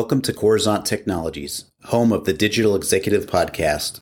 Welcome to Coruzant Technologies, home of the Digital Executive Podcast.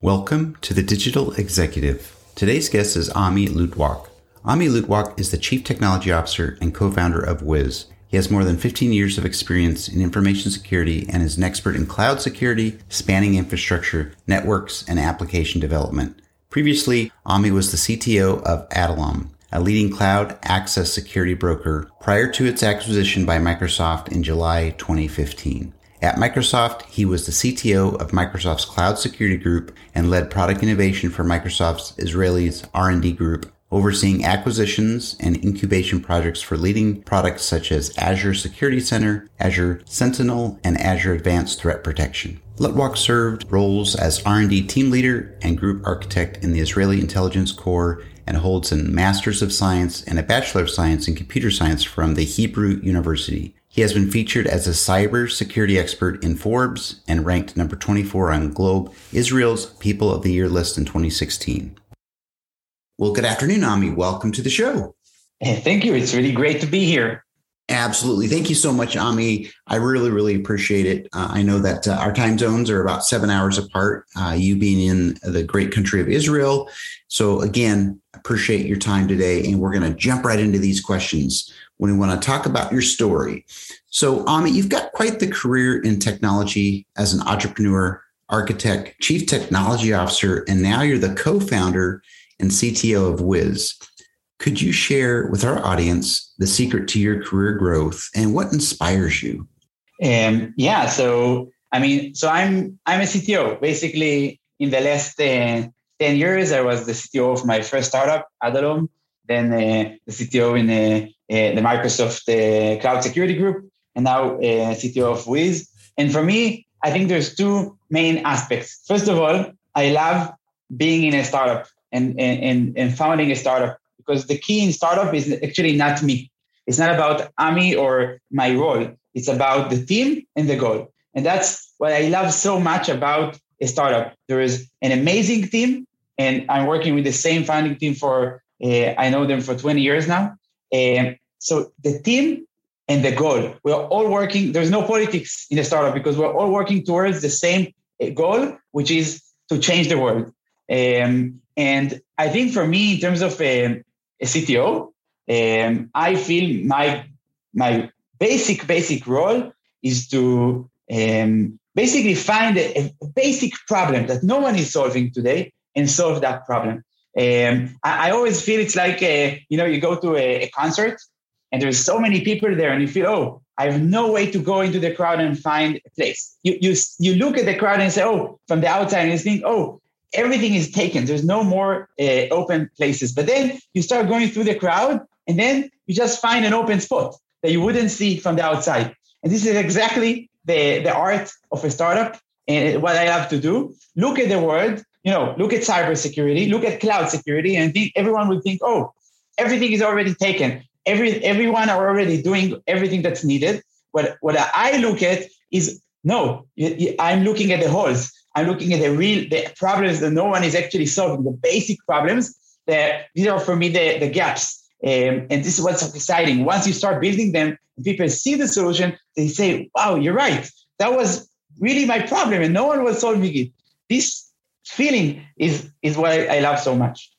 Welcome to the Digital Executive. Today's guest is Ami Luttwak. Ami Luttwak is the Chief Technology Officer and co-founder of Wiz. He has more than 15 years of experience in information security and is an expert in cloud security, spanning infrastructure, networks, and application development. Previously, Ami was the CTO of Adallom, a leading cloud access security broker prior to its acquisition by Microsoft in July 2015. At Microsoft, he was the CTO of Microsoft's Cloud Security Group and led product innovation for Microsoft's Israeli's R&D group, overseeing acquisitions and incubation projects for leading products such as Azure Security Center, Azure Sentinel, and Azure Advanced Threat Protection. Luttwak served roles as R&D team leader and group architect in the Israeli Intelligence Corps and holds a Master's of Science and a Bachelor of Science in Computer Science from the Hebrew University. He has been featured as a cyber security expert in Forbes and ranked number 24 on Globe Israel's People of the Year list in 2016. Well, good afternoon, Ami. Welcome to the show. Thank you. It's really great to be here. Absolutely. Thank you so much, Ami. I really, really appreciate it. Uh, I know that uh, our time zones are about seven hours apart, uh, you being in the great country of Israel. So, again, appreciate your time today. And we're going to jump right into these questions when we want to talk about your story. So, Ami, you've got quite the career in technology as an entrepreneur, architect, chief technology officer, and now you're the co founder and CTO of Wiz. Could you share with our audience the secret to your career growth and what inspires you? Um, yeah, so I mean, so I'm I'm a CTO. Basically, in the last uh, ten years, I was the CTO of my first startup, Adallom, then uh, the CTO in uh, uh, the Microsoft uh, Cloud Security Group, and now uh, CTO of Wiz. And for me, I think there's two main aspects. First of all, I love being in a startup and and, and founding a startup because the key in startup is actually not me. It's not about Ami or my role. It's about the team and the goal. And that's what I love so much about a startup. There is an amazing team, and I'm working with the same founding team for, uh, I know them for 20 years now. And so the team and the goal, we're all working, there's no politics in a startup because we're all working towards the same uh, goal, which is to change the world. Um, and I think for me, in terms of um, a CTO, um, I feel my my basic basic role is to um, basically find a, a, basic problem that no one is solving today and solve that problem. Um, I, I, always feel it's like a, you know you go to a, a, concert and there's so many people there and you feel oh I have no way to go into the crowd and find a place. You you you look at the crowd and say oh from the outside and you think oh everything is taken. There's no more uh, open places. But then you start going through the crowd, and then you just find an open spot that you wouldn't see from the outside. And this is exactly the, the art of a startup and what I love to do. Look at the world, you know, look at cybersecurity, look at cloud security, and think everyone would think, oh, everything is already taken. Every everyone are already doing everything that's needed. What what I look at is no, I'm looking at the holes. I'm looking at the real the problems that no one is actually solving, the basic problems. That these are for me the, the gaps. Um, and this is what's exciting. Once you start building them, people see the solution, they say, wow, you're right. That was really my problem, and no one was solving it. This feeling is is what I, love so much.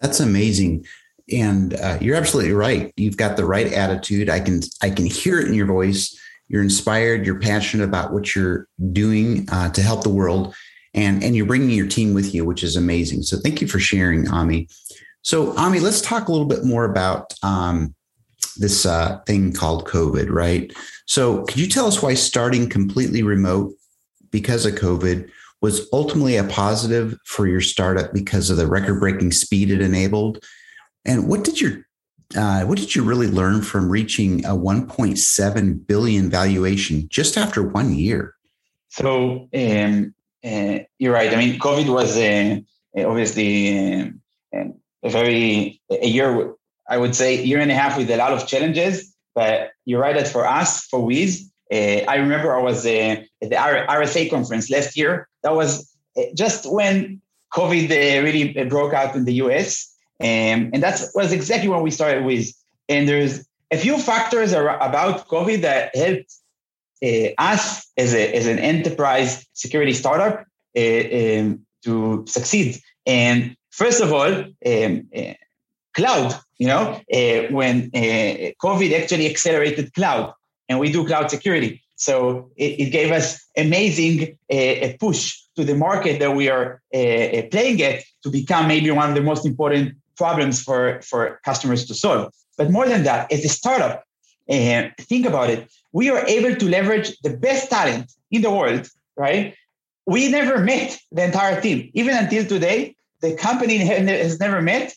That's amazing. And uh, you're absolutely right. You've got the right attitude. I can I can hear it in your voice you're inspired, you're passionate about what you're doing uh, to help the world, and and you're bringing your team with you, which is amazing. So thank you for sharing, Ami. So Ami, let's talk a little bit more about um, this uh, thing called COVID, right? So could you tell us why starting completely remote because of COVID was ultimately a positive for your startup because of the record-breaking speed it enabled? And what did your uh, what did you really learn from reaching a 1.7 billion valuation just after one year? So um, uh, you're right. I mean, COVID was uh, obviously uh, a very a year. I would say year and a half with a lot of challenges. But you're right that for us, for Wiz, uh, I remember I was uh, at the RSA conference last year. That was just when COVID really broke out in the US. Um, and that was exactly what we started with. And there's a few factors about COVID that helped uh, us as, a, as an enterprise security startup uh, um, to succeed. And first of all, um, uh, cloud, you know, uh, when uh, COVID actually accelerated cloud and we do cloud security. So it, it gave us amazing uh, push to the market that we are playing at to become maybe one of the most important problems for, for customers to solve. But more than that, as a startup, uh, think about it. We are able to leverage the best talent in the world, right? We never met the entire team. Even until today, the company has never met.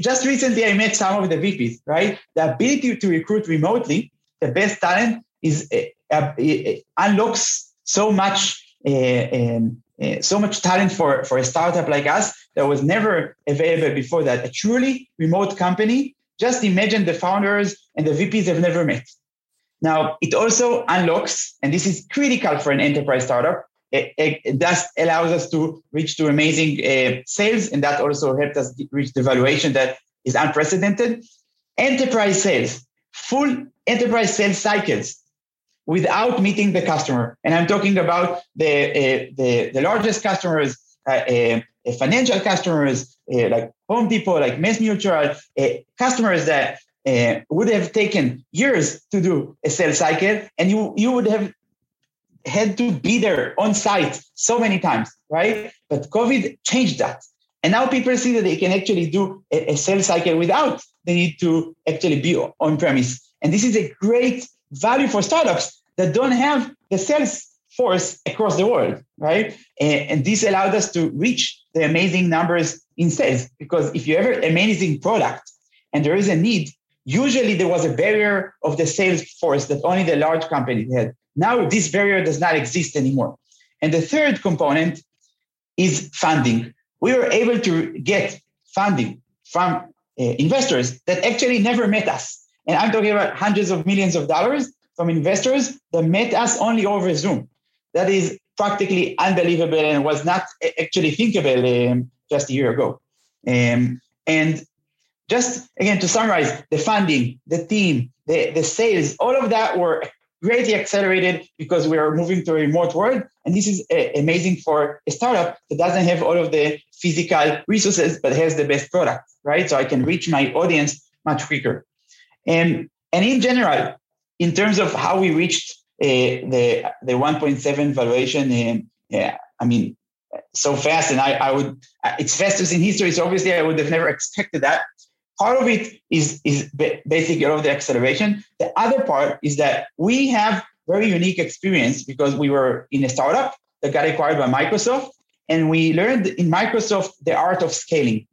Just recently, I met some of the VPs, right? The ability to recruit remotely the best talent is uh, unlocks so much uh, so much talent for, for a startup like us that was never available before that. A truly remote company. Just imagine the founders and the VPs have never met. Now, it also unlocks, and this is critical for an enterprise startup. It, it, allows us to reach to amazing uh, sales, and that also helped us reach the valuation that is unprecedented. Enterprise sales, full enterprise sales cycles without meeting the customer. And I'm talking about the, uh, the, the, largest customers, uh, uh, financial customers uh, like Home Depot, like Mass Mutual, uh, customers that uh, would have taken years to do a sales cycle, and you, you would have had to be there on site so many times, right? But COVID changed that. And now people see that they can actually do a, a sales cycle without the need to actually be on premise. And this is a great value for startups that don't have the sales force across the world, right? And, and, this allowed us to reach the amazing numbers in sales because if you have an amazing product and there is a need, usually there was a barrier of the sales force that only the large companies had. Now this barrier does not exist anymore. And the third component is funding. We were able to get funding from uh, investors that actually never met us. And I'm talking about hundreds of millions of dollars from investors that met us only over Zoom. That is practically unbelievable and was not actually thinkable um, just a year ago. Um, and just again to summarize, the funding, the team, the, the sales, all of that were greatly accelerated because we are moving to a remote world. And this is uh, amazing for a startup that doesn't have all of the physical resources, but has the best product, right? So I can reach my audience much quicker. And, and in general, in terms of how we reached Uh, the the 1.7 valuation, yeah, I mean, so fast, and I, I would it's fastest in history. So obviously, I would have never expected that. Part of it is is basically all of the acceleration. The other part is that we have very unique experience because we were in a startup that got acquired by Microsoft, and we learned in Microsoft the art of scaling.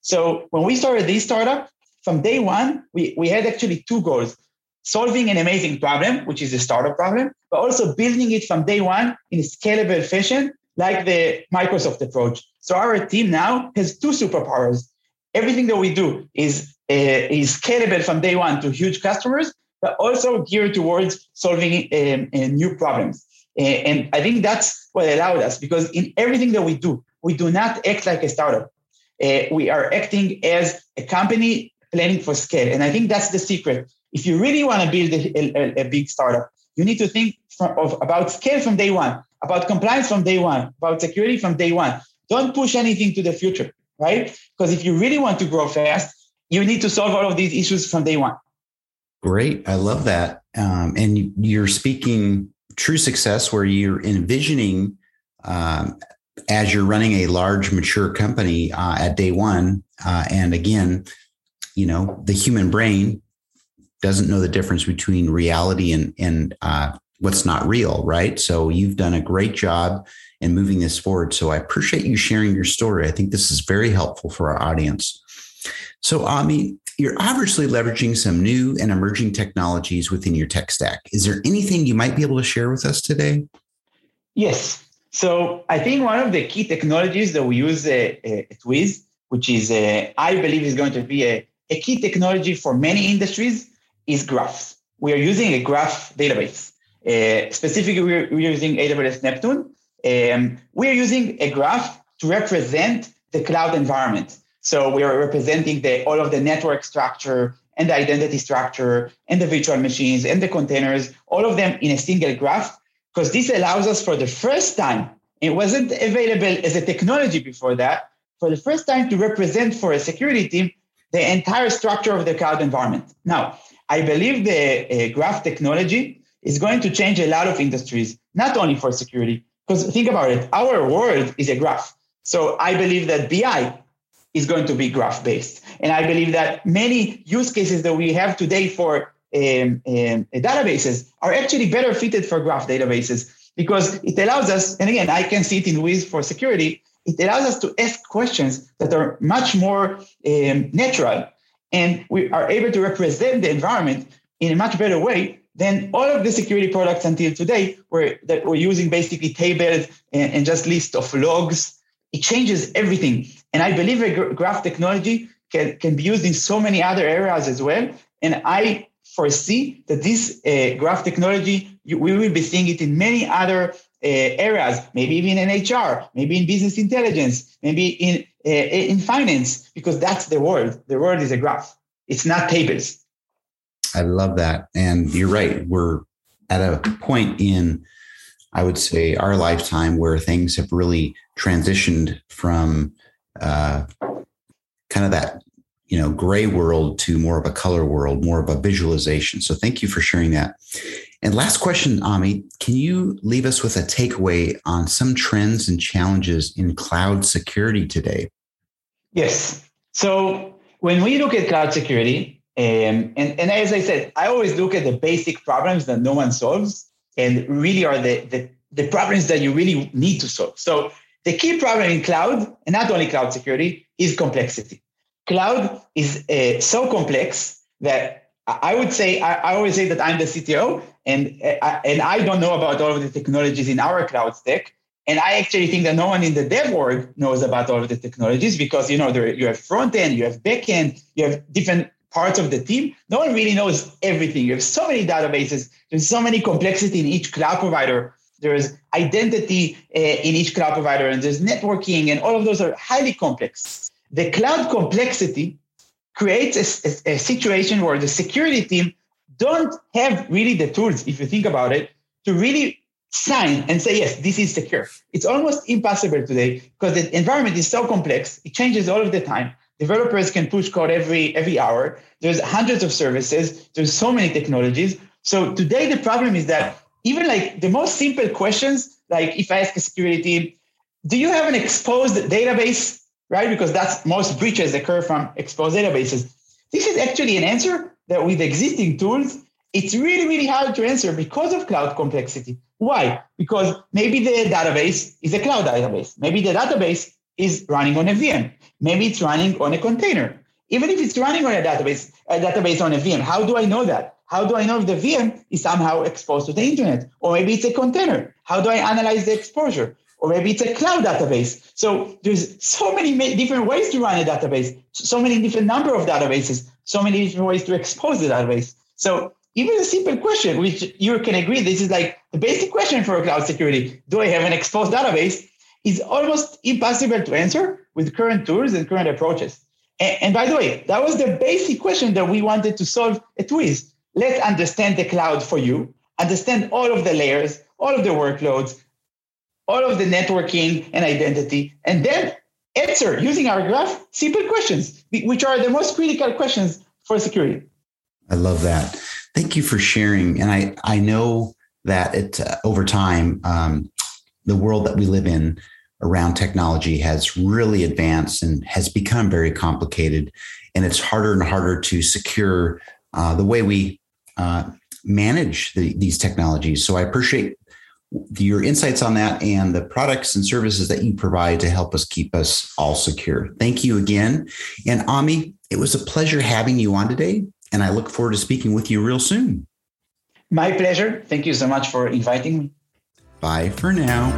So when we started this startup, from day one, we, we had actually two goals solving an amazing problem, which is a startup problem, but also building it from day one in a scalable fashion, like the Microsoft approach. So our team now has two superpowers. Everything that we do is, uh, is scalable from day one to huge customers, but also geared towards solving um, uh, new problems. Uh, and I think that's what allowed us because in everything that we do, we do not act like a startup. Uh, we are acting as a company planning for scale. And I think that's the secret if you really want to build a, a, a big startup, you need to think from, of, about scale from day one, about compliance from day one, about security from day one. Don't push anything to the future, right? Because if you really want to grow fast, you need to solve all of these issues from day one. Great. I love that. Um, and you're speaking true success where you're envisioning um, as you're running a large mature company uh, at day one. Uh, and again, you know, the human brain doesn't know the difference between reality and and uh, what's not real, right? So you've done a great job in moving this forward. So I appreciate you sharing your story. I think this is very helpful for our audience. So Ami, you're obviously leveraging some new and emerging technologies within your tech stack. Is there anything you might be able to share with us today? Yes. So I think one of the key technologies that we use uh, uh at Wiz, which is uh, I believe is going to be a, a key technology for many industries, is graphs. We are using a graph database. Uh, specifically, we're, we're, using AWS Neptune. Um, we're using a graph to represent the cloud environment. So we are representing the, all of the network structure and the identity structure and the virtual machines and the containers, all of them in a single graph, because this allows us for the first time, it wasn't available as a technology before that, for the first time to represent for a security team the entire structure of the cloud environment. Now, I believe the uh, graph technology is going to change a lot of industries, not only for security, because think about it, our world is a graph. So I believe that BI is going to be graph based. And I believe that many use cases that we have today for um, um, databases are actually better fitted for graph databases because it allows us, and again, I can see it in Wiz for security, it allows us to ask questions that are much more um, natural and we are able to represent the environment in a much better way than all of the security products until today where that we're using basically tables and, and just list of logs. It changes everything. And i believe a graph technology can, can be used in so many other areas as well. And i foresee that this uh, graph technology you, we will be seeing it in many other uh, areas maybe even in hr maybe in business intelligence maybe in in finance because that's the world the world is a graph it's not tables I love that. And you're right. We're at a point in, I would say, our lifetime where things have really transitioned from uh, kind of that, you know, gray world to more of a color world, more of a visualization. So thank you for sharing that. And last question, Ami, can you leave us with a takeaway on some trends and challenges in cloud security today? Yes. So when we look at cloud security, um, and, and as I said, I always look at the basic problems that no one solves and really are the, the, the problems that you really need to solve. So the key problem in cloud, and not only cloud security, is complexity. Cloud is uh, so complex that I would say, I, I, always say that I'm the CTO and, uh, and I don't know about all of the technologies in our cloud stack. And I actually think that no one in the dev org knows about all of the technologies because you know there, you have front end, you have back end, you have different parts of the team, no one really knows everything. You have so many databases, there's so many complexity in each cloud provider. There's identity uh, in each cloud provider, and there's networking, and all of those are highly complex. The cloud complexity creates a, a, a situation where the security team don't have really the tools, if you think about it, to really sign and say, yes, this is secure. It's almost impossible today because the environment is so complex. It changes all of the time. Developers can push code every every hour. There's hundreds of services. There's so many technologies. So today the problem is that even like the most simple questions, like if I ask a security do you have an exposed database? Right? Because that's most breaches occur from exposed databases. This is actually an answer that with existing tools, it's really, really hard to answer because of cloud complexity. Why? Because maybe the database is a cloud database. Maybe the database is running on a VM. Maybe it's running on a container. Even if it's running on a database, a database on a VM, how do I know that? How do I know if the VM is somehow exposed to the internet? Or maybe it's a container. How do I analyze the exposure? Or maybe it's a cloud database. So there's so many different ways to run a database, so many different number of databases, so many different ways to expose the database. So even a simple question, which you can agree, this is like the basic question for cloud security. Do I have an exposed database? is almost impossible to answer with current tools and current approaches. And, and, by the way, that was the basic question that we wanted to solve at Wiz. Let's understand the cloud for you, understand all of the layers, all of the workloads, all of the networking and identity, and then answer using our graph simple questions, which are the most critical questions for security. I love that. Thank you for sharing. And I, I know that it, uh, over time, um, the world that we live in around technology has really advanced and has become very complicated. And it's harder and harder to secure uh, the way we uh, manage the, these technologies. So I appreciate your insights on that and the products and services that you provide to help us keep us all secure. Thank you again. And Ami, it was a pleasure having you on today. And I look forward to speaking with you real soon. My pleasure. Thank you so much for inviting me. Bye for now.